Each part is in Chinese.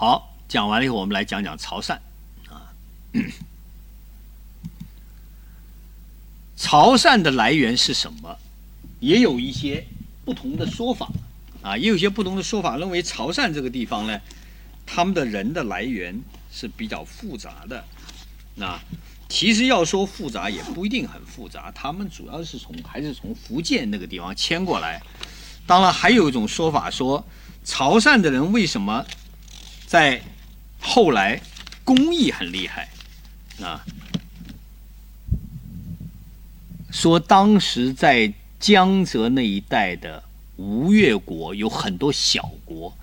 好，讲完了以后，我们来讲讲潮汕啊。潮汕的来源是什么？也有一些不同的说法啊，也有一些不同的说法，认为潮汕这个地方呢，他们的人的来源是比较复杂的。那其实要说复杂，也不一定很复杂，他们主要是从还是从福建那个地方迁过来。当然，还有一种说法说，潮汕的人为什么在后来工艺很厉害啊？说当时在江浙那一带的吴越国有很多小国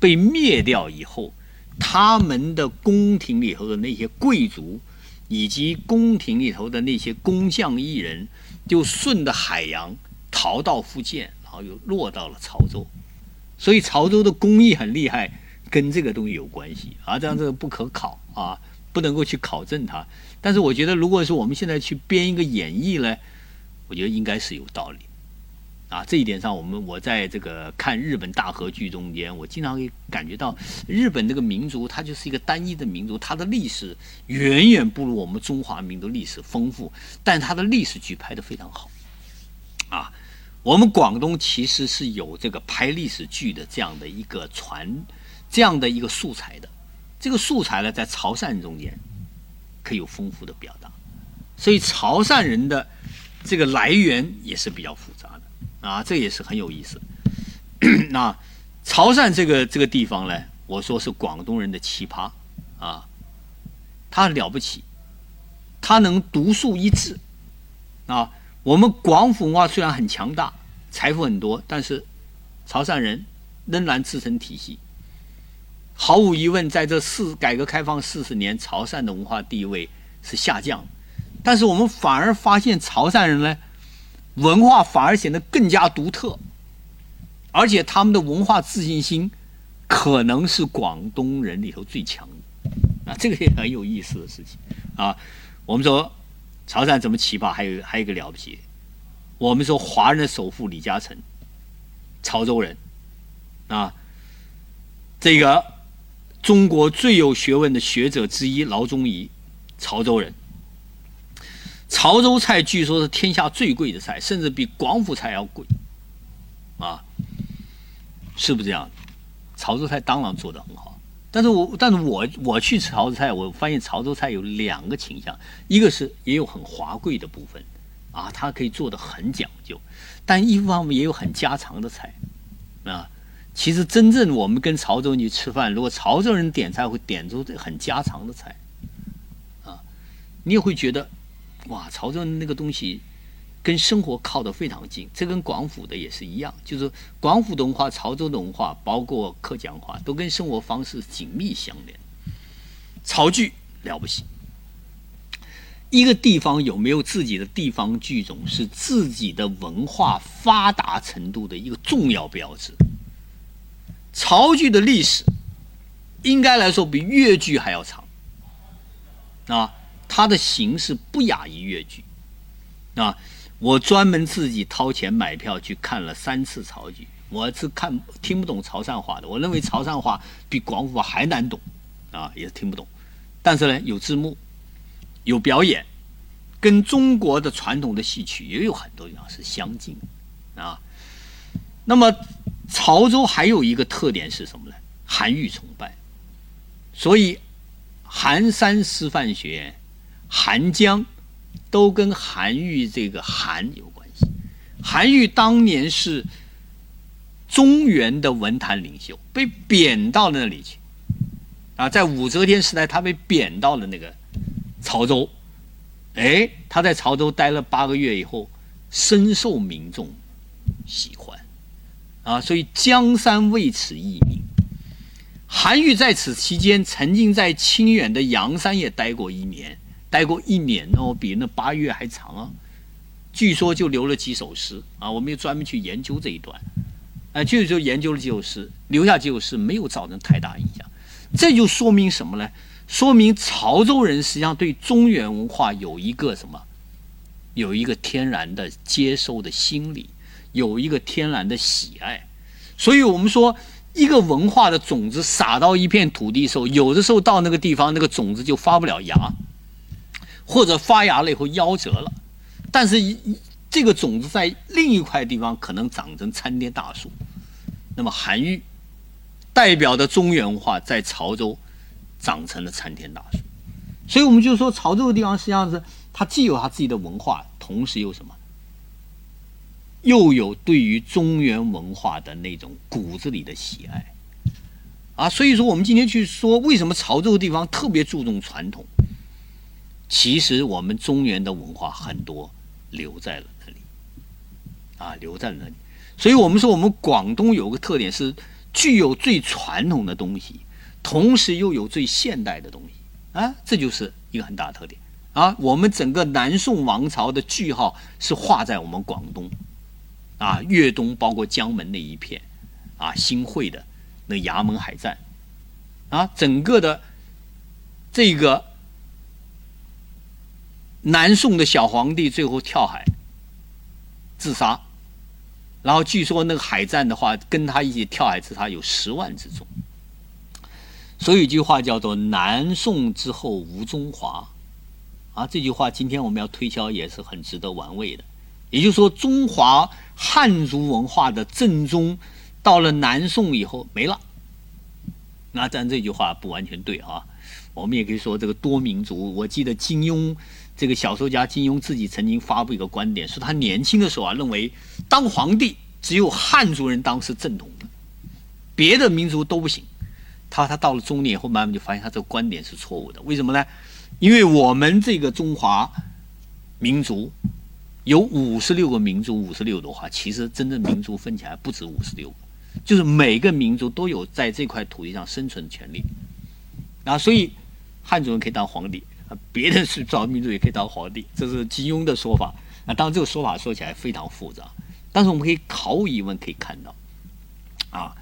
被灭掉以后，他们的宫廷里头的那些贵族以及宫廷里头的那些工匠艺人，就顺着海洋逃到福建，然后又落到了潮州。所以潮州的工艺很厉害，跟这个东西有关系啊。这样这个不可考啊，不能够去考证它。但是我觉得，如果是我们现在去编一个演绎呢？我觉得应该是有道理，啊，这一点上，我们我在这个看日本大和剧中间，我经常会感觉到日本这个民族，它就是一个单一的民族，它的历史远远不如我们中华民族历史丰富，但它的历史剧拍得非常好，啊，我们广东其实是有这个拍历史剧的这样的一个传，这样的一个素材的，这个素材呢，在潮汕中间可以有丰富的表达，所以潮汕人的。这个来源也是比较复杂的啊，这也是很有意思。那潮汕这个这个地方呢，我说是广东人的奇葩啊，他了不起，他能独树一帜啊。我们广府文化虽然很强大，财富很多，但是潮汕人仍然自成体系。毫无疑问，在这四改革开放四十年，潮汕的文化地位是下降。但是我们反而发现潮汕人呢，文化反而显得更加独特，而且他们的文化自信心可能是广东人里头最强的，啊，这个也很有意思的事情啊。我们说潮汕怎么奇葩，还有还有一个了不起，我们说华人的首富李嘉诚，潮州人，啊，这个中国最有学问的学者之一劳宗颐，潮州人。潮州菜据说是天下最贵的菜，甚至比广府菜要贵，啊，是不是这样？潮州菜当然做得很好，但是我但是我我去潮州菜，我发现潮州菜有两个倾向，一个是也有很华贵的部分，啊，它可以做的很讲究，但一方面也有很家常的菜，啊，其实真正我们跟潮州人去吃饭，如果潮州人点菜会点出这很家常的菜，啊，你也会觉得。哇，潮州人那个东西跟生活靠得非常近，这跟广府的也是一样，就是广府的文化、潮州的文化，包括客家话，都跟生活方式紧密相连。潮剧了不起，一个地方有没有自己的地方剧种，是自己的文化发达程度的一个重要标志。潮剧的历史应该来说比粤剧还要长。啊。它的形式不亚于越剧，啊，我专门自己掏钱买票去看了三次潮剧，我是看听不懂潮汕话的，我认为潮汕话比广府话还难懂，啊，也听不懂，但是呢，有字幕，有表演，跟中国的传统的戏曲也有很多地方是相近，啊，那么潮州还有一个特点是什么呢？韩愈崇拜，所以韩山师范学院。韩江都跟韩愈这个韩有关系。韩愈当年是中原的文坛领袖，被贬到了那里去啊，在武则天时代，他被贬到了那个潮州。哎，他在潮州待了八个月以后，深受民众喜欢啊，所以江山为此易名。韩愈在此期间，曾经在清远的阳山也待过一年。待过一年哦，比那八月还长啊！据说就留了几首诗啊，我们又专门去研究这一段，哎，就就研究了几首诗，留下几首诗，没有造成太大影响。这就说明什么呢？说明潮州人实际上对中原文化有一个什么？有一个天然的接受的心理，有一个天然的喜爱。所以我们说，一个文化的种子撒到一片土地时候，有的时候到那个地方，那个种子就发不了芽，或者发芽了以后夭折了。但是，这个种子在另一块地方可能长成参天大树。那么，韩愈代表的中原文化在潮州长成了参天大树。所以，我们就说潮州的地方实际上是它既有它自己的文化，同时又什么？又有对于中原文化的那种骨子里的喜爱，啊，所以说我们今天去说为什么潮州地方特别注重传统，其实我们中原的文化很多留在了那里，啊，留在了那里。所以我们说我们广东有个特点是具有最传统的东西，同时又有最现代的东西，啊，这就是一个很大的特点。啊，我们整个南宋王朝的句号是画在我们广东。啊，粤东包括江门那一片，啊，新会的那衙门海战，啊，整个的这个南宋的小皇帝最后跳海自杀，然后据说那个海战的话，跟他一起跳海自杀有十万之众，所以一句话叫做“南宋之后无中华”，啊，这句话今天我们要推销也是很值得玩味的。也就是说，中华汉族文化的正宗，到了南宋以后没了。那咱这句话不完全对啊。我们也可以说这个多民族。我记得金庸这个小说家金庸自己曾经发布一个观点，说他年轻的时候啊，认为当皇帝只有汉族人当是正统的，别的民族都不行。他他到了中年以后，慢慢就发现他这个观点是错误的。为什么呢？因为我们这个中华民族。有五十六个民族，五十六朵花。其实真正民族分起来不止五十六个，就是每个民族都有在这块土地上生存的权利。啊，所以汉族人可以当皇帝，啊，别的是少数民族也可以当皇帝，这是金庸的说法。啊，当然这个说法说起来非常复杂，但是我们可以毫无疑问可以看到，啊，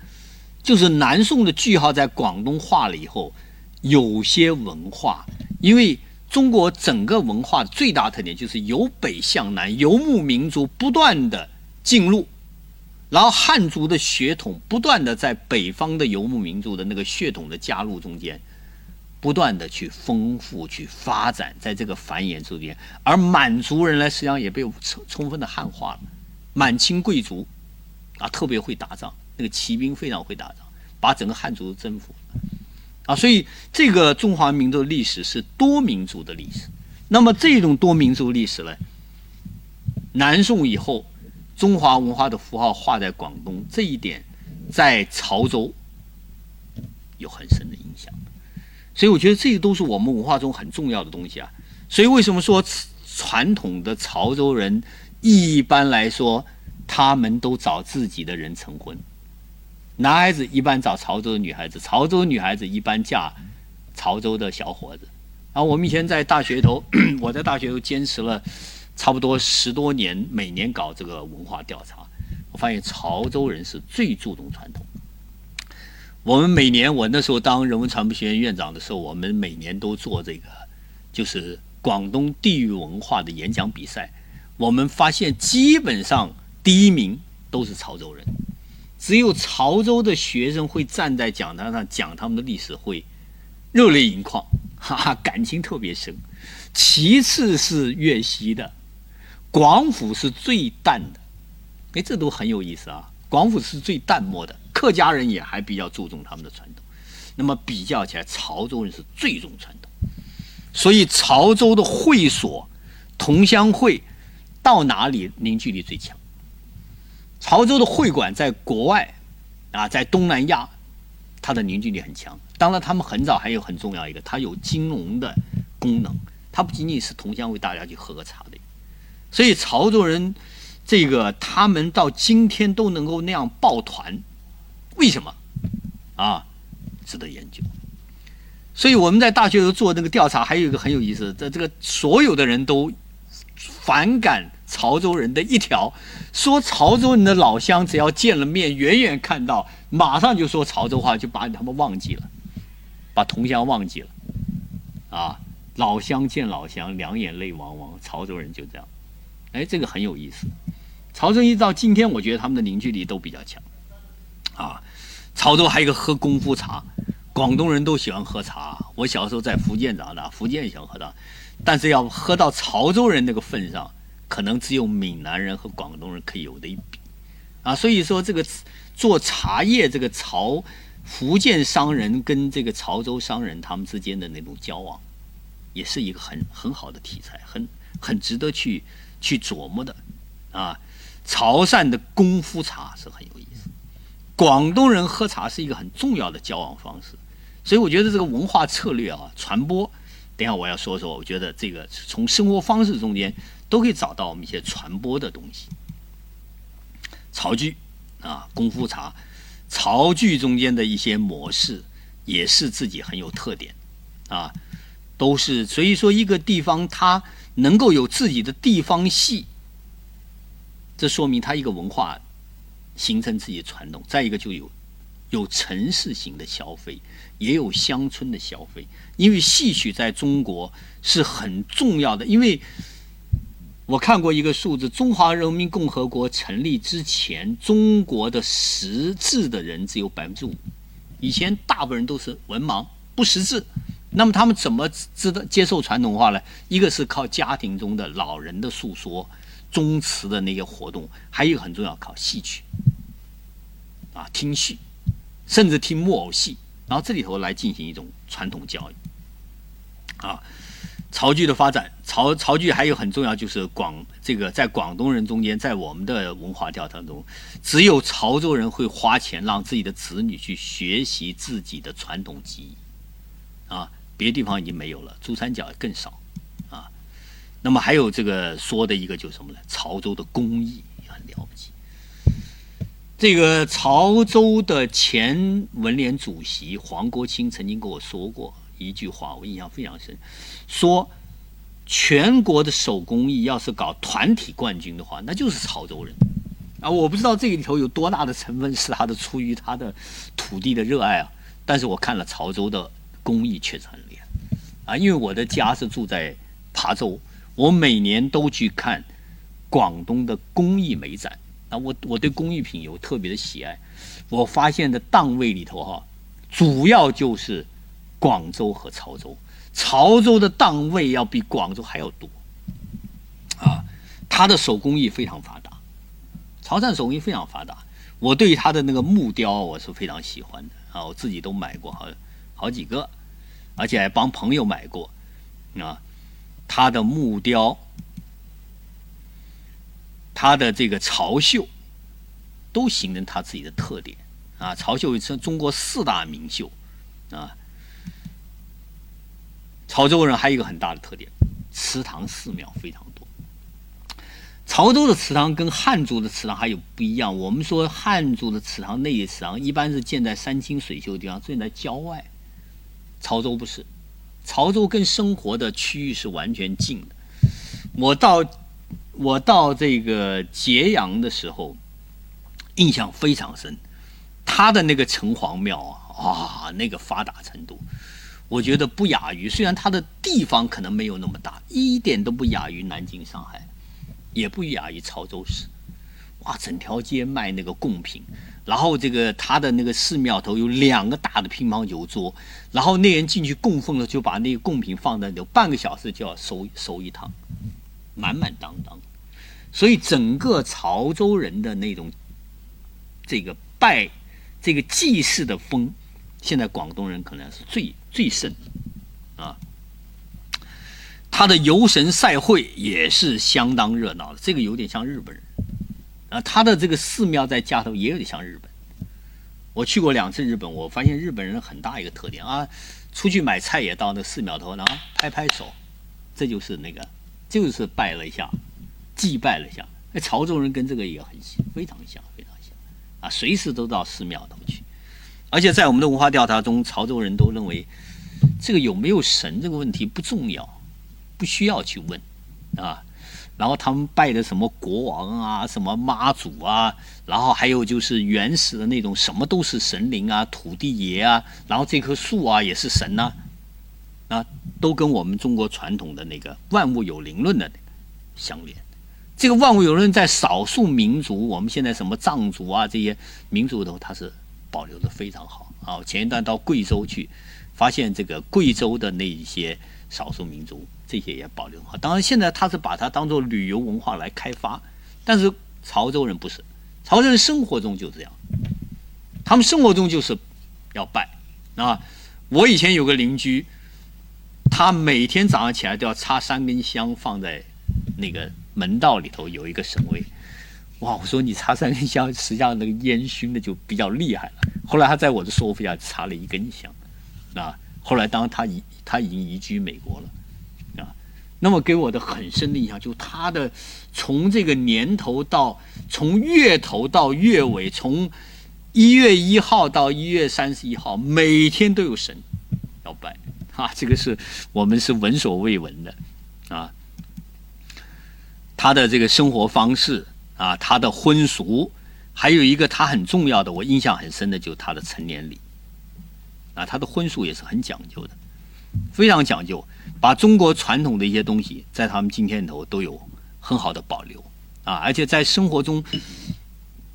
就是南宋的句号在广东画了以后，有些文化因为。中国整个文化的最大特点就是由北向南，游牧民族不断的进入，然后汉族的血统不断的在北方的游牧民族的那个血统的加入中间，不断的去丰富、去发展，在这个繁衍中间，而满族人呢，实际上也被充充分的汉化了。满清贵族啊，特别会打仗，那个骑兵非常会打仗，把整个汉族征服。啊，所以这个中华民族的历史是多民族的历史。那么这种多民族历史呢，南宋以后，中华文化的符号画在广东，这一点在潮州有很深的影响。所以我觉得这些都是我们文化中很重要的东西啊。所以为什么说传统的潮州人一般来说，他们都找自己的人成婚？男孩子一般找潮州的女孩子，潮州女孩子一般嫁潮州的小伙子。然后我们以前在大学头，我在大学头坚持了差不多十多年，每年搞这个文化调查，我发现潮州人是最注重传统。我们每年，我那时候当人文传播学院院长的时候，我们每年都做这个，就是广东地域文化的演讲比赛。我们发现基本上第一名都是潮州人。只有潮州的学生会站在讲台上讲他们的历史，会热泪盈眶，哈哈，感情特别深。其次是粤西的，广府是最淡的，哎，这都很有意思啊。广府是最淡漠的，客家人也还比较注重他们的传统。那么比较起来，潮州人是最重传统，所以潮州的会所、同乡会到哪里凝聚力最强？潮州的会馆在国外，啊，在东南亚，它的凝聚力很强。当然，他们很早还有很重要一个，它有金融的功能，它不仅仅是同乡为大家去喝个茶的。所以潮州人，这个他们到今天都能够那样抱团，为什么？啊，值得研究。所以我们在大学时候做那个调查，还有一个很有意思，在这个所有的人都反感。潮州人的一条说，潮州人的老乡只要见了面，远远看到，马上就说潮州话，就把他们忘记了，把同乡忘记了，啊，老乡见老乡，两眼泪汪汪。潮州人就这样，哎，这个很有意思。潮州一到今天，我觉得他们的凝聚力都比较强，啊，潮州还有一个喝功夫茶，广东人都喜欢喝茶。我小时候在福建长大，福建喜欢喝茶，但是要喝到潮州人那个份上，可能只有闽南人和广东人可以有的一比啊。所以说，这个做茶叶，这个潮福建商人跟这个潮州商人他们之间的那种交往，也是一个很很好的题材，很很值得去去琢磨的啊。潮汕的功夫茶是很有意思，广东人喝茶是一个很重要的交往方式，所以我觉得这个文化策略啊，传播，等下我要说说，我觉得这个从生活方式中间都可以找到我们一些传播的东西。潮剧啊，功夫茶，潮剧中间的一些模式也是自己很有特点啊，都是所以说一个地方它能够有自己的地方戏。这说明它一个文化形成自己的传统，再一个就有有城市型的消费，也有乡村的消费。因为戏曲在中国是很重要的，因为我看过一个数字：中华人民共和国成立之前，中国的识字的人只有百分之五，以前大部分人都是文盲不识字，那么他们怎么知道接受传统文化呢？一个是靠家庭中的老人的诉说。宗祠的那些活动，还有一个很重要，靠戏曲啊，听戏，甚至听木偶戏，然后这里头来进行一种传统教育啊。潮剧的发展，潮潮剧还有很重要，就是广这个在广东人中间，在我们的文化调查中，只有潮州人会花钱让自己的子女去学习自己的传统技艺啊，别的地方已经没有了，珠三角更少。啊那么还有这个说的一个就是什么呢？潮州的工艺也很了不起。这个潮州的前文联主席黄国清曾经跟我说过一句话，我印象非常深，说全国的手工艺要是搞团体冠军的话，那就是潮州人啊！我不知道这里头有多大的成分是他的出于他的土地的热爱啊，但是我看了潮州的工艺确实很厉害啊，因为我的家是住在琶洲。我每年都去看广东的工艺美展啊，我我对工艺品有特别的喜爱。我发现的档位里头哈，主要就是广州和潮州，潮州的档位要比广州还要多啊。它的手工艺非常发达，潮汕手工艺非常发达。我对它的那个木雕我是非常喜欢的啊，我自己都买过好好几个，而且还帮朋友买过啊。他的木雕，他的这个潮绣，都形成他自己的特点啊。潮绣是中国四大名绣啊。潮州人还有一个很大的特点，祠堂寺庙非常多。潮州的祠堂跟汉族的祠堂还有不一样。我们说汉族的祠堂内祠堂一般是建在山清水秀的地方，建在郊外。潮州不是。潮州跟生活的区域是完全近的。我到我到这个揭阳的时候，印象非常深。他的那个城隍庙啊，啊，那个发达程度，我觉得不亚于。虽然它的地方可能没有那么大，一点都不亚于南京、上海，也不亚于潮州市。哇，整条街卖那个贡品。然后这个他的那个寺庙头有两个大的乒乓球桌，然后那人进去供奉了，就把那个贡品放在那，半个小时就要收收一趟，满满当当。所以整个潮州人的那种这个拜这个祭祀的风，现在广东人可能是最最盛啊。他的游神赛会也是相当热闹的，这个有点像日本人。啊，他的这个寺庙在家头也有点像日本。我去过两次日本，我发现日本人很大一个特点啊，出去买菜也到那寺庙头，然后拍拍手，这就是那个，就是拜了一下，祭拜了一下。那潮州人跟这个也很像，非常像，非常像啊，随时都到寺庙头去。而且在我们的文化调查中，潮州人都认为，这个有没有神这个问题不重要，不需要去问啊。然后他们拜的什么国王啊，什么妈祖啊，然后还有就是原始的那种什么都是神灵啊，土地爷啊，然后这棵树啊也是神呐，啊，都跟我们中国传统的那个万物有灵论的相连。这个万物有灵论在少数民族，我们现在什么藏族啊这些民族里头，它是保留的非常好啊。前一段到贵州去，发现这个贵州的那一些少数民族，这些也保留好。当然，现在他是把它当做旅游文化来开发，但是潮州人不是，潮州人生活中就这样，他们生活中就是要拜啊。我以前有个邻居，他每天早上起来都要插三根香放在那个门道里头，有一个神位。哇！我说你插三根香，实际上那个烟熏的就比较厉害了。后来他在我的说服下插了一根香，啊，后来当他移他已经移居美国了，啊，那么给我的很深的印象就他的从这个年头到从月头到月尾，从一月一号到一月三十一号，每天都有神要拜，啊，这个是我们是闻所未闻的，啊，他的这个生活方式。啊，他的婚俗，还有一个他很重要的，我印象很深的，就是他的成年礼。啊，他的婚俗也是很讲究的，非常讲究，把中国传统的一些东西，在他们今天里头都有很好的保留。啊，而且在生活中，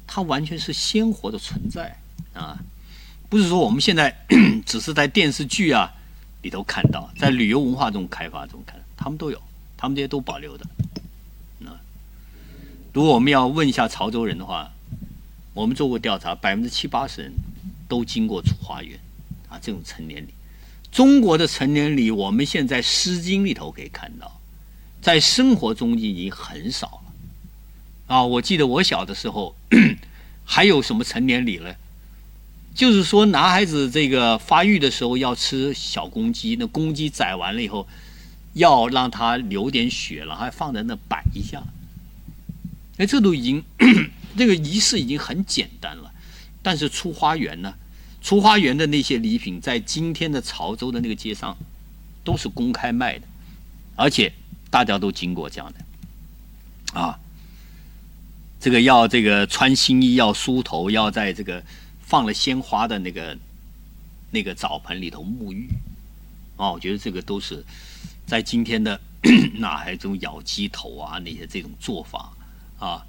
它完全是鲜活的存在。啊，不是说我们现在 只是在电视剧啊里头看到，在旅游文化中开发中看，他们都有，他们这些都保留的。如果我们要问一下潮州人的话，我们做过调查，百分之七八十人都经过出花园，啊，这种成年礼。中国的成年礼，我们现在《诗经》里头可以看到，在生活中已经很少了。啊，我记得我小的时候，还有什么成年礼呢？就是说，男孩子这个发育的时候要吃小公鸡，那公鸡宰完了以后，要让它流点血了，还放在那摆一下。哎，这都已经，这个仪式已经很简单了，但是出花园呢？出花园的那些礼品，在今天的潮州的那个街上，都是公开卖的，而且大家都经过这样的，啊，这个要这个穿新衣，要梳头，要在这个放了鲜花的那个那个澡盆里头沐浴，啊，我觉得这个都是在今天的 那还有这种咬鸡头啊那些这种做法。啊，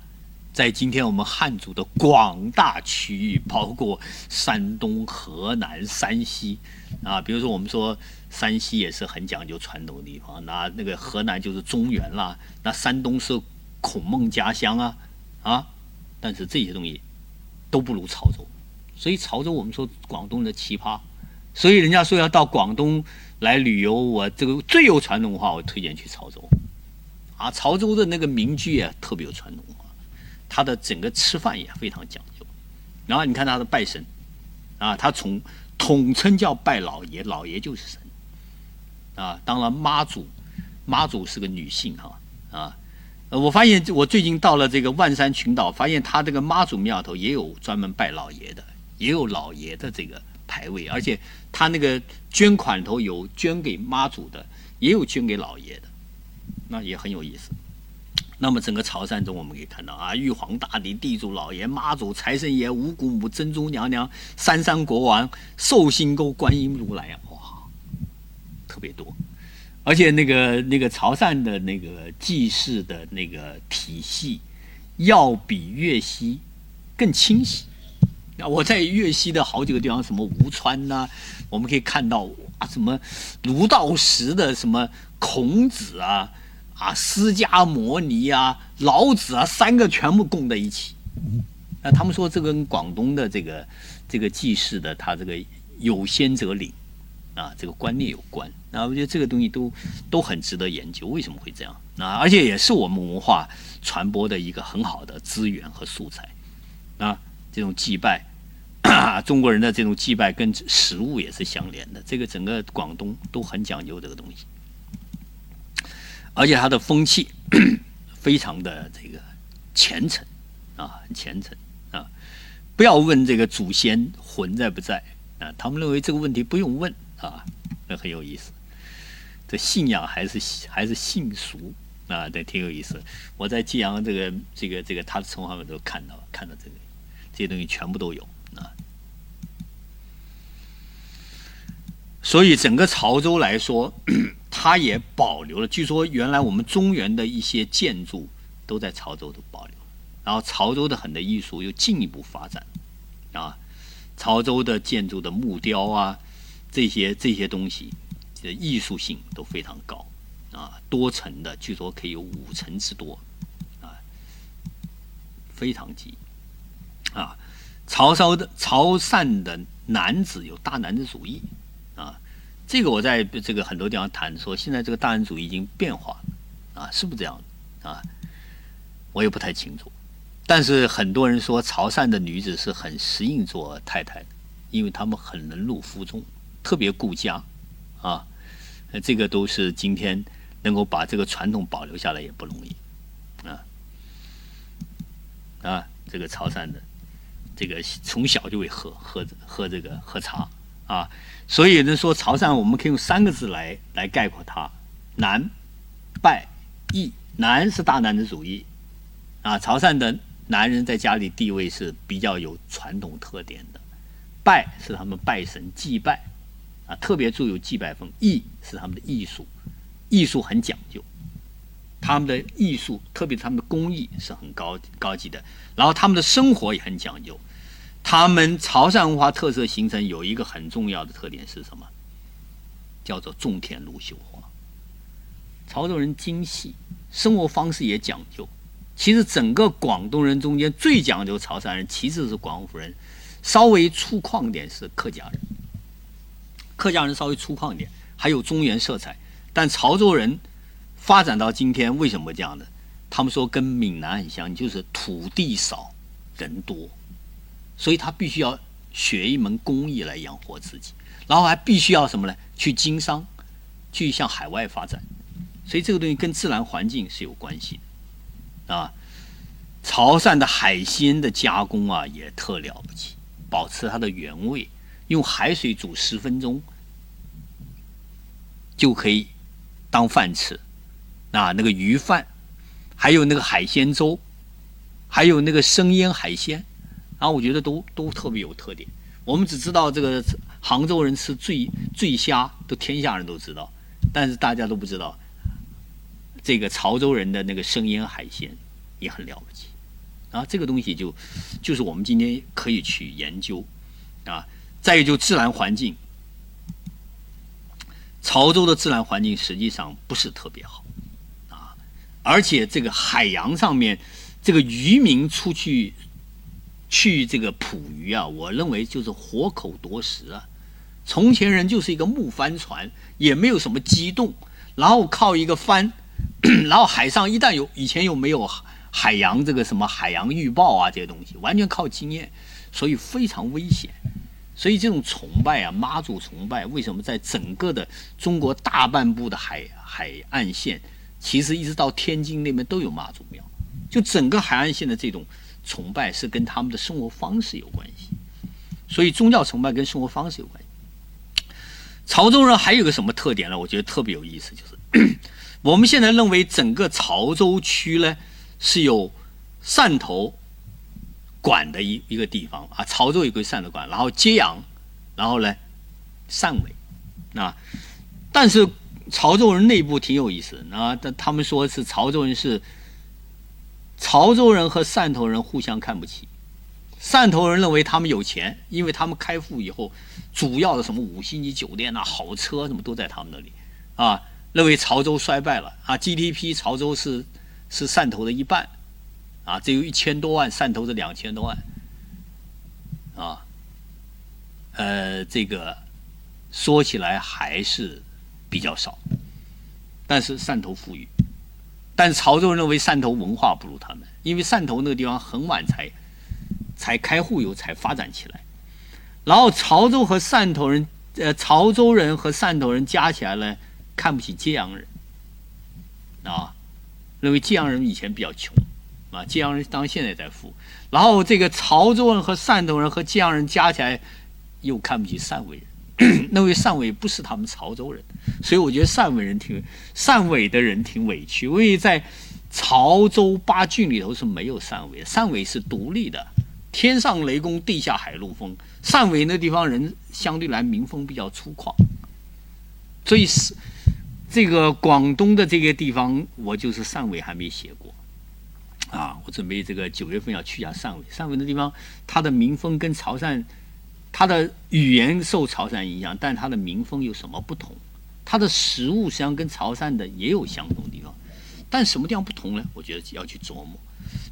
在今天我们汉族的广大区域，包括山东、河南、山西，啊，比如说我们说山西也是很讲究传统的地方，那那个河南就是中原啦，那山东是孔孟家乡啊，啊，但是这些东西都不如潮州，所以潮州我们说广东的奇葩，所以人家说要到广东来旅游，我这个最有传统文化，我推荐去潮州。啊，潮州的那个民居也特别有传统文化，他的整个吃饭也非常讲究。然后你看他的拜神，啊，他从统称叫拜老爷，老爷就是神。啊，当然妈祖，妈祖是个女性哈，啊，我发现我最近到了这个万山群岛，发现他这个妈祖庙头也有专门拜老爷的，也有老爷的这个牌位，而且他那个捐款头有捐给妈祖的，也有捐给老爷的。那也很有意思。那么整个潮汕中，我们可以看到啊，玉皇大帝、地主老爷、妈祖、财神爷、五谷母、珍珠娘娘、三山国王、寿星公、观音如来啊，哇，特别多。而且那个那个潮汕的那个祭祀的那个体系，要比粤西更清晰。那我在粤西的好几个地方，什么吴川呐，我们可以看到啊，什么卢道石的什么孔子啊。啊，释迦摩尼啊，老子啊，三个全部供在一起。那他们说这跟广东的这个这个祭祀的他这个有先者领啊这个观念有关。那我觉得这个东西都都很值得研究，为什么会这样？啊，而且也是我们文化传播的一个很好的资源和素材。啊，这种祭拜，中国人的这种祭拜跟食物也是相连的。这个整个广东都很讲究这个东西。而且他的风气 非常的这个虔诚啊，很虔诚啊。不要问这个祖先魂在不在啊，他们认为这个问题不用问啊，那很有意思。这信仰还是还是信俗啊，对，挺有意思。我在济阳这个这个这个他的城隍们都看到看到这个这些东西全部都有啊。所以整个潮州来说。它也保留了，据说原来我们中原的一些建筑都在潮州都保留，然后潮州的很多艺术又进一步发展，啊，潮州的建筑的木雕啊，这些这些东西的艺术性都非常高啊，多层的，据说可以有五层之多啊，非常急啊。潮汕的潮汕的男子有大男子主义，这个我在这个很多地方谈说，现在这个大男主义已经变化了啊，是不是这样啊？我也不太清楚。但是很多人说潮汕的女子是很适应做太太的，因为她们很能入夫中，特别顾家，啊，这个都是今天能够把这个传统保留下来也不容易，啊，啊，这个潮汕的，这个从小就会喝喝喝这个喝茶啊，所以人说潮汕我们可以用三个字来来概括它：南、拜、义。南是大男子主义，啊，潮汕的。男人在家里地位是比较有传统特点的，拜是他们拜神祭拜，啊，特别注有祭拜风。艺是他们的艺术，艺术很讲究，他们的艺术，特别他们的工艺是很高高级的。然后他们的生活也很讲究，他们潮汕文化特色形成有一个很重要的特点是什么？叫做种田如绣花。潮州人精细，生活方式也讲究。其实整个广东人中间最讲究潮汕人，其次是广府人，稍微粗犷点是客家人。客家人稍微粗犷一点，还有中原色彩。但潮州人发展到今天，为什么这样的？他们说跟闽南很像，就是土地少人多，所以他必须要学一门工艺来养活自己，然后还必须要什么呢？去经商，去向海外发展。所以这个东西跟自然环境是有关系的。啊，潮汕的海鲜的加工啊，也特了不起，保持它的原味，用海水煮十分钟就可以当饭吃。啊，那个鱼饭，还有那个海鲜粥，还有那个生腌海鲜，啊，我觉得都都特别有特点。我们只知道这个杭州人吃醉醉虾，都天下人都知道，但是大家都不知道。这个潮州人的那个生腌海鲜也很了不起，啊，这个东西就就是我们今天可以去研究，啊，再一个就自然环境，潮州的自然环境实际上不是特别好，啊，而且这个海洋上面这个渔民出去去这个捕鱼啊，我认为就是活口夺食啊，从前人就是一个木帆船，也没有什么机动，然后靠一个帆。然后海上一旦有以前又没有海洋这个什么海洋预报啊这些东西，完全靠经验，所以非常危险。所以这种崇拜啊，妈祖崇拜，为什么在整个的中国大半部的海海岸线，其实一直到天津那边都有妈祖庙，就整个海岸线的这种崇拜是跟他们的生活方式有关系。所以宗教崇拜跟生活方式有关系。潮州人还有个什么特点呢？我觉得特别有意思，就是。我们现在认为整个潮州区呢是有汕头管的一一个地方啊，潮州也归汕头管，然后揭阳，然后呢汕尾啊，但是潮州人内部挺有意思啊，他他们说是潮州人是潮州人和汕头人互相看不起，汕头人认为他们有钱，因为他们开埠以后，主要的什么五星级酒店呐、好车什么都在他们那里。啊。认为潮州衰败了。啊，GDP 潮州是是汕头的一半，啊，只有一千多万，汕头是两千多万，啊，呃，这个说起来还是比较少，但是汕头富裕，但潮州人认为汕头文化不如他们，因为汕头那个地方很晚才才开户有才发展起来，然后潮州和汕头人，呃，潮州人和汕头人加起来呢。看不起揭阳人，啊，认为揭阳人以前比较穷，啊，揭阳人当然现在在富，然后这个潮州人和汕头人和揭阳人加起来又看不起汕尾人，那位汕尾不是他们潮州人，所以我觉得汕尾人挺汕尾的人挺委屈，因为在潮州八郡里头是没有汕尾，汕尾是独立的，天上雷公，地下海陆丰，汕尾那地方人相对来民风比较粗犷，所以是。这个广东的这个地方，我就是汕尾还没写过，啊，我准备这个九月份要去一下汕尾。汕尾的地方，它的民风跟潮汕，它的语言受潮汕影响，但它的民风有什么不同？它的食物实际上跟潮汕的也有相同的地方，但什么地方不同呢？我觉得要去琢磨，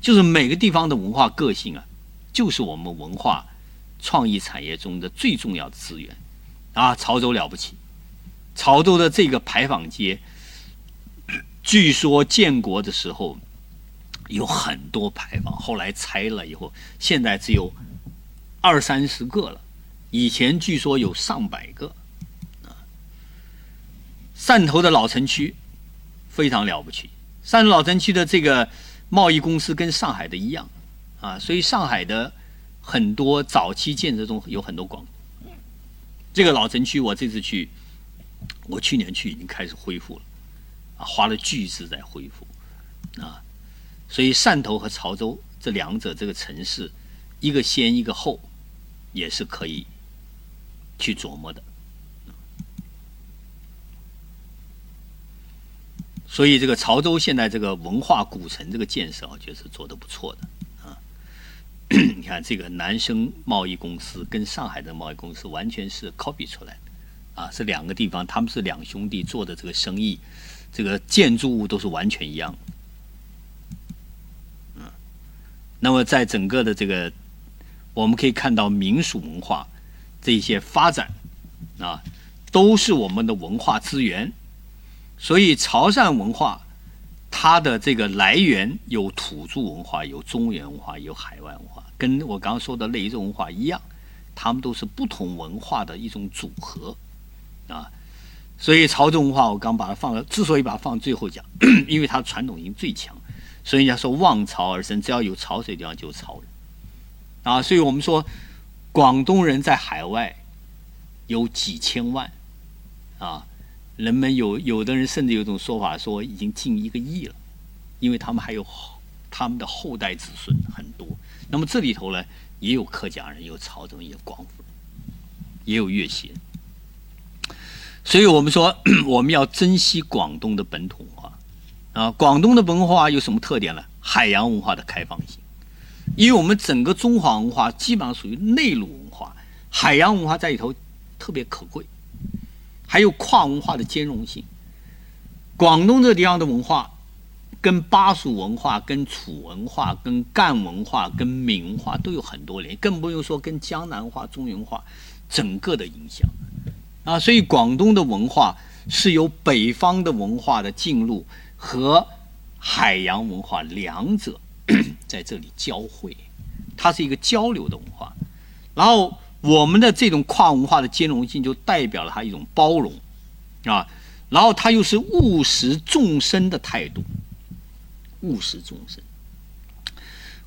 就是每个地方的文化个性啊，就是我们文化创意产业中的最重要的资源啊。潮州了不起，潮州的这个牌坊街，据说建国的时候有很多牌坊，后来拆了以后，现在只有二三十个了。以前据说有上百个，啊，汕头的老城区非常了不起。汕头老城区的这个贸易公司跟上海的一样，啊，所以上海的很多早期建设中有很多广。这个老城区我这次去，我去年去已经开始恢复了，啊，花了巨资在恢复，啊，所以汕头和潮州这两者这个城市，一个先一个后，也是可以。去琢磨的，所以这个潮州现在这个文化古城这个建设，我觉得是做的不错的啊。你看这个南生贸易公司跟上海的贸易公司完全是 copy 出来的啊，是两个地方，他们是两兄弟做的这个生意，这个建筑物都是完全一样。那么在整个的这个，我们可以看到民俗文化。这些发展啊，都是我们的文化资源。所以潮汕文化它的这个来源有土著文化，有中原文化，有海外文化，跟我刚刚说的雷州文化一样，他们都是不同文化的一种组合啊。所以潮州文化我刚把它放了，之所以把它放最后讲，因为它传统性最强。所以人家说望潮而生，只要有潮水的地方就有潮人啊。所以我们说。广东人在海外有几千万啊，人们有有的人甚至有种说法说已经近一个亿了，因为他们还有他们的后代子孙很多。那么这里头呢，也有客家人，有潮州人，有广府人，也有粤西人。所以我们说，我们要珍惜广东的本土文化啊。广东的文化有什么特点呢？海洋文化的开放性。因为我们整个中华文化基本上属于内陆文化，海洋文化在里头特别可贵，还有跨文化的兼容性。广东这个地方的文化，跟巴蜀文化、跟楚文化、跟赣文化、跟闽文化都有很多联，更不用说跟江南话、中原文化整个的影响啊。所以广东的文化是由北方的文化的进入和海洋文化两者。在这里交汇，它是一个交流的文化，然后我们的这种跨文化的兼容性就代表了它一种包容啊，然后它又是务实众生的态度，务实众生。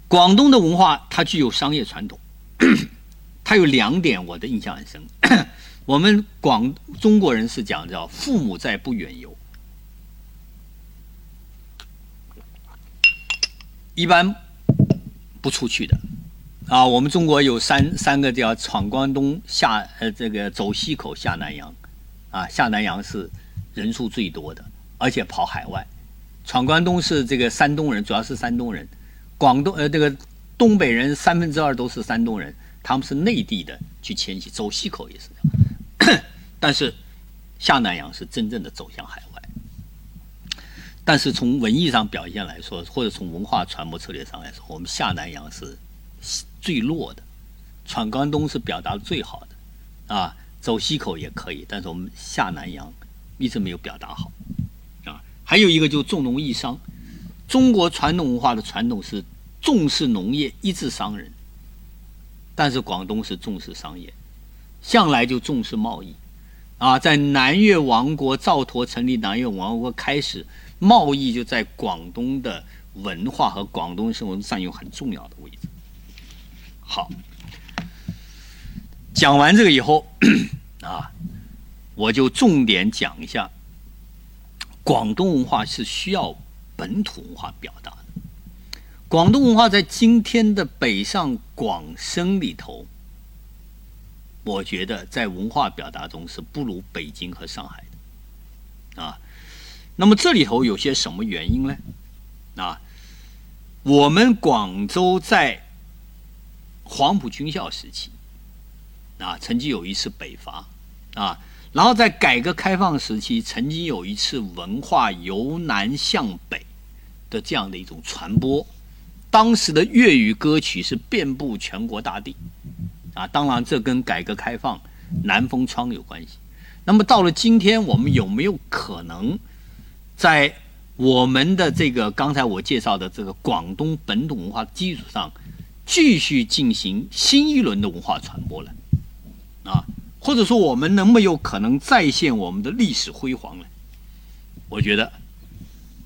广东的文化它具有商业传统，它有两点我的印象很深，我们广中国人是讲叫父母在不远游。一般不出去的啊，我们中国有三三个叫闯关东、下呃这个走西口、下南洋，啊下南洋是人数最多的，而且跑海外。闯关东是这个山东人，主要是山东人，广东呃这个东北人三分之二都是山东人，他们是内地的去迁徙，走西口也是这样，但是下南洋是真正的走向海。但是从文艺上表现来说，或者从文化传播策略上来说，我们下南洋是最弱的，闯关东是表达最好的，啊，走西口也可以，但是我们下南洋一直没有表达好，啊，还有一个就重农抑商，中国传统文化的传统是重视农业，抑制商人，但是广东是重视商业，向来就重视贸易，啊，在南越王国赵佗成立南越王国开始。贸易就在广东的文化和广东生活中占有很重要的位置。好，讲完这个以后，啊，我就重点讲一下广东文化是需要本土文化表达的。广东文化在今天的北上广深里头，我觉得在文化表达中是不如北京和上海的，啊。那么这里头有些什么原因呢？啊，我们广州在黄埔军校时期，啊，曾经有一次北伐啊，然后在改革开放时期，曾经有一次文化由南向北的这样的一种传播。当时的粤语歌曲是遍布全国大地啊，当然这跟改革开放南风窗有关系。那么到了今天，我们有没有可能在我们的这个刚才我介绍的这个广东本土文化基础上，继续进行新一轮的文化传播了？啊，或者说我们能不能有可能再现我们的历史辉煌呢？我觉得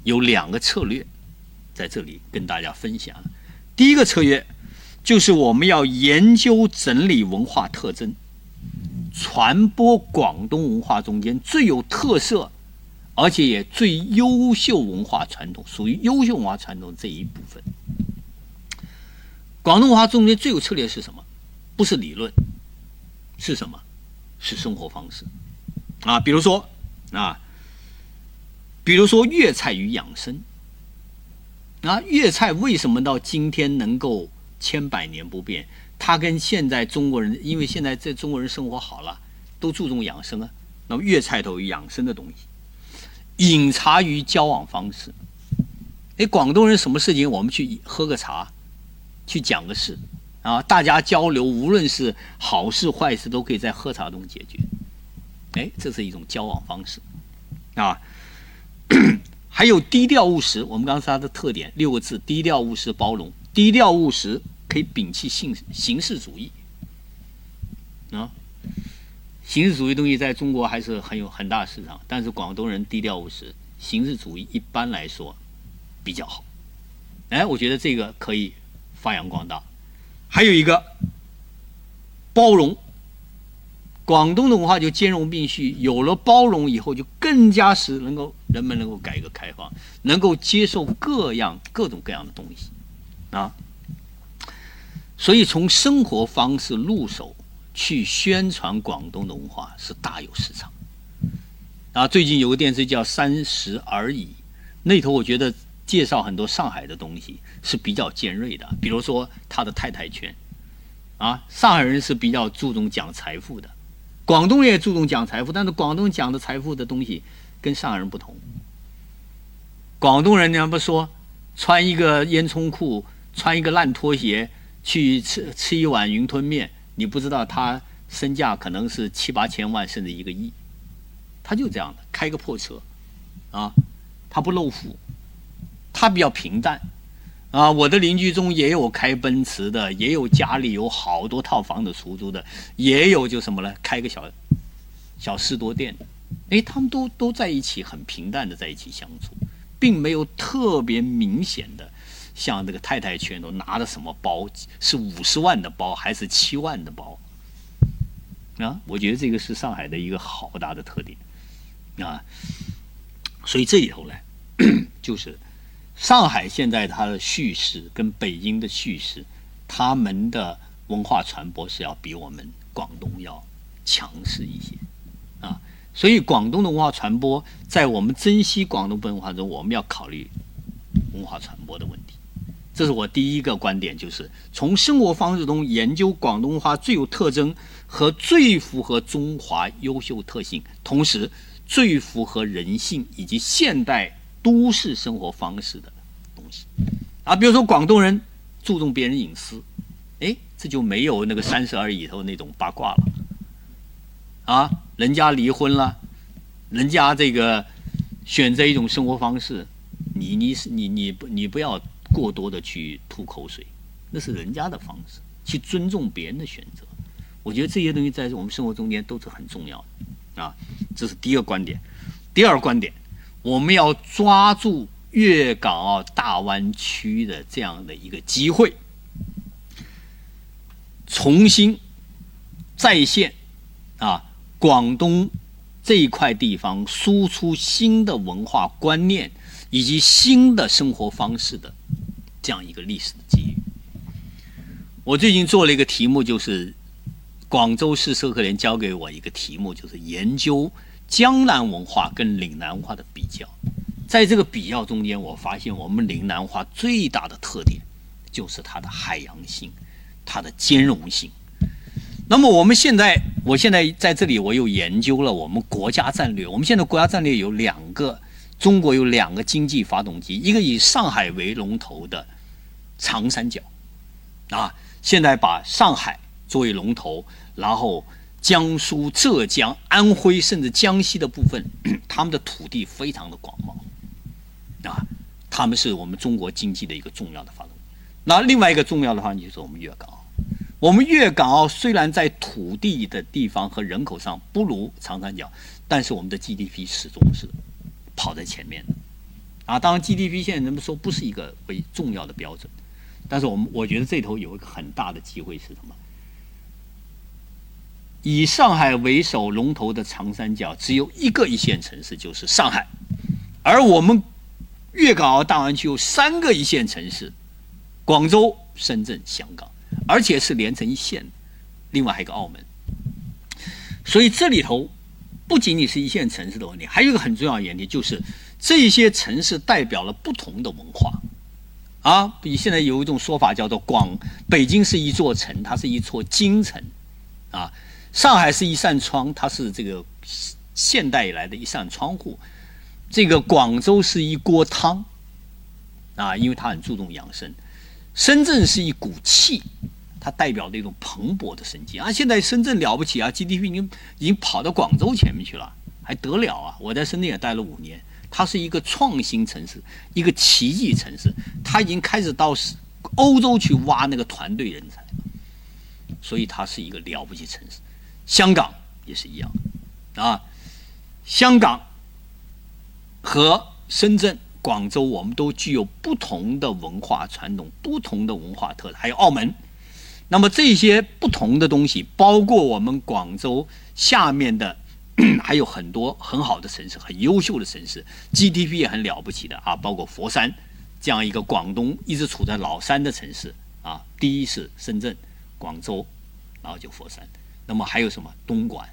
有两个策略在这里跟大家分享。第一个策略就是我们要研究整理文化特征。传播广东文化中间最有特色，而且也最优秀文化传统，属于优秀文化传统这一部分。广东文化中间最有策略是什么？不是理论，是什么？是生活方式啊！比如说啊，比如说粤菜与养生啊，粤菜为什么到今天能够千百年不变？它跟现在中国人，因为现在这中国人生活好了，都注重养生啊。那么粤菜都有养生的东西，饮茶与交往方式。哎，广东人什么事情我们去喝个茶，去讲个事啊，大家交流，无论是好事坏事，都可以在喝茶中解决。哎，这是一种交往方式啊。还有低调务实，我们刚才它的特点六个字：低调务实、包容。低调务实。可以摒弃形形式主义啊，形式主义东西在中国还是很有很大市场，但是广东人低调务实，形式主义一般来说比较好。哎，我觉得这个可以发扬光大。还有一个包容，广东的文化就兼容并蓄，有了包容以后，就更加是能够人们能够改革开放，能够接受各样各种各样的东西啊。所以，从生活方式入手去宣传广东的文化是大有市场。啊，最近有个电视叫《三十而已》，那头我觉得介绍很多上海的东西是比较尖锐的，比如说他的太太圈。啊，上海人是比较注重讲财富的，广东也注重讲财富，但是广东讲的财富的东西跟上海人不同。广东人，你不说穿一个烟囱裤，穿一个烂拖鞋。去吃吃一碗云吞面，你不知道他身价可能是七八千万，甚至一个亿。他就这样的，开个破车，啊，他不露富，他比较平淡，啊，我的邻居中也有开奔驰的，也有家里有好多套房子出租的，也有就什么呢，开个小小士多店的，哎，他们都都在一起，很平淡的在一起相处，并没有特别明显的。像这个太太圈都拿着什么包？是五十万的包还是七万的包？啊，我觉得这个是上海的一个好大的特点啊。所以这里头呢，就是上海现在它的叙事跟北京的叙事，他们的文化传播是要比我们广东要强势一些啊。所以广东的文化传播，在我们珍惜广东文化中，我们要考虑文化传播的问题。这是我第一个观点，就是从生活方式中研究广东话最有特征和最符合中华优秀特性，同时最符合人性以及现代都市生活方式的东西。啊，比如说广东人注重别人隐私，哎，这就没有那个三十而已头那种八卦了。啊，人家离婚了，人家这个选择一种生活方式，你你你你不你不要。过多的去吐口水，那是人家的方式，去尊重别人的选择。我觉得这些东西在我们生活中间都是很重要的啊。这是第一个观点。第二观点，我们要抓住粤港澳大湾区的这样的一个机会，重新再现啊广东这一块地方输出新的文化观念以及新的生活方式的。这样一个历史的机遇。我最近做了一个题目，就是广州市社科联交给我一个题目，就是研究江南文化跟岭南文化的比较。在这个比较中间，我发现我们岭南文化最大的特点就是它的海洋性，它的兼容性。那么我们现在，我现在在这里，我又研究了我们国家战略。我们现在国家战略有两个，中国有两个经济发动机，一个以上海为龙头的长三角，啊，现在把上海作为龙头，然后江苏、浙江、安徽甚至江西的部分，他们的土地非常的广袤，啊，他们是我们中国经济的一个重要的发动机。那另外一个重要的发动机就是我们粤港澳。我们粤港澳虽然在土地的地方和人口上不如长三角，但是我们的 GDP 始终是跑在前面的。啊，当然 GDP 现在人们说不是一个为重要的标准，但是我们我觉得这头有一个很大的机会是什么？以上海为首龙头的长三角只有一个一线城市，就是上海，而我们粤港澳大湾区有三个一线城市：广州、深圳、香港。而且是连成一线，另外还有一个澳门，所以这里头不仅仅是一线城市的问题，还有一个很重要的原因，就是这些城市代表了不同的文化啊。比现在有一种说法叫做“广北京是一座城，它是一座京城”，啊，上海是一扇窗，它是这个现代以来的一扇窗户，这个广州是一锅汤啊，因为它很注重养生。深圳是一股气，它代表的一种蓬勃的生机啊！现在深圳了不起啊，GDP 已经已经跑到广州前面去了，还得了啊！我在深圳也待了五年，它是一个创新城市，一个奇迹城市，它已经开始到欧洲去挖那个团队人才，所以它是一个了不起城市。香港也是一样啊，香港和深圳。广州，我们都具有不同的文化传统、不同的文化特色，还有澳门。那么这些不同的东西，包括我们广州下面的，还有很多很好的城市、很优秀的城市，GDP 也很了不起的啊，包括佛山这样一个广东一直处在老三的城市啊。第一是深圳、广州，然后就佛山。那么还有什么？东莞、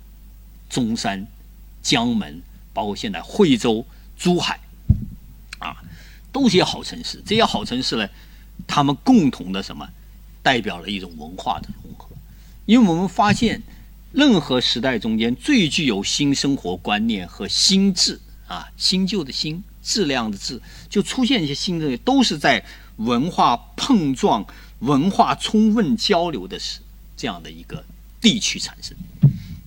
中山、江门，包括现在惠州、珠海。啊，都是些好城市。这些好城市呢，他们共同的什么，代表了一种文化的融合。因为我们发现，任何时代中间最具有新生活观念和新质啊，新旧的新质量的质，就出现一些新的，都是在文化碰撞、文化充分交流的是这样的一个地区产生。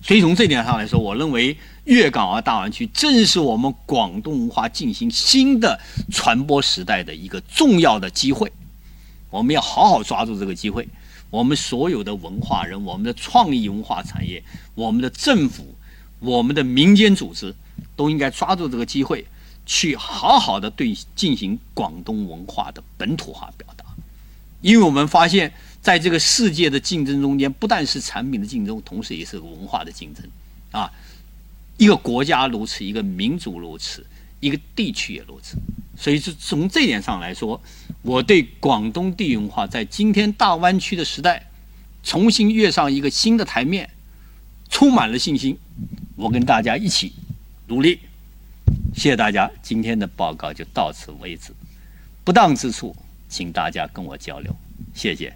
所以从这点上来说，我认为。粤港澳大湾区正是我们广东文化进行新的传播时代的一个重要的机会，我们要好好抓住这个机会。我们所有的文化人、我们的创意文化产业、我们的政府、我们的民间组织，都应该抓住这个机会，去好好的对进行广东文化的本土化表达。因为我们发现，在这个世界的竞争中间，不但是产品的竞争，同时也是文化的竞争啊。一个国家如此，一个民族如此，一个地区也如此，所以是从这点上来说，我对广东地域文化在今天大湾区的时代重新跃上一个新的台面，充满了信心。我跟大家一起努力，谢谢大家。今天的报告就到此为止，不当之处，请大家跟我交流，谢谢。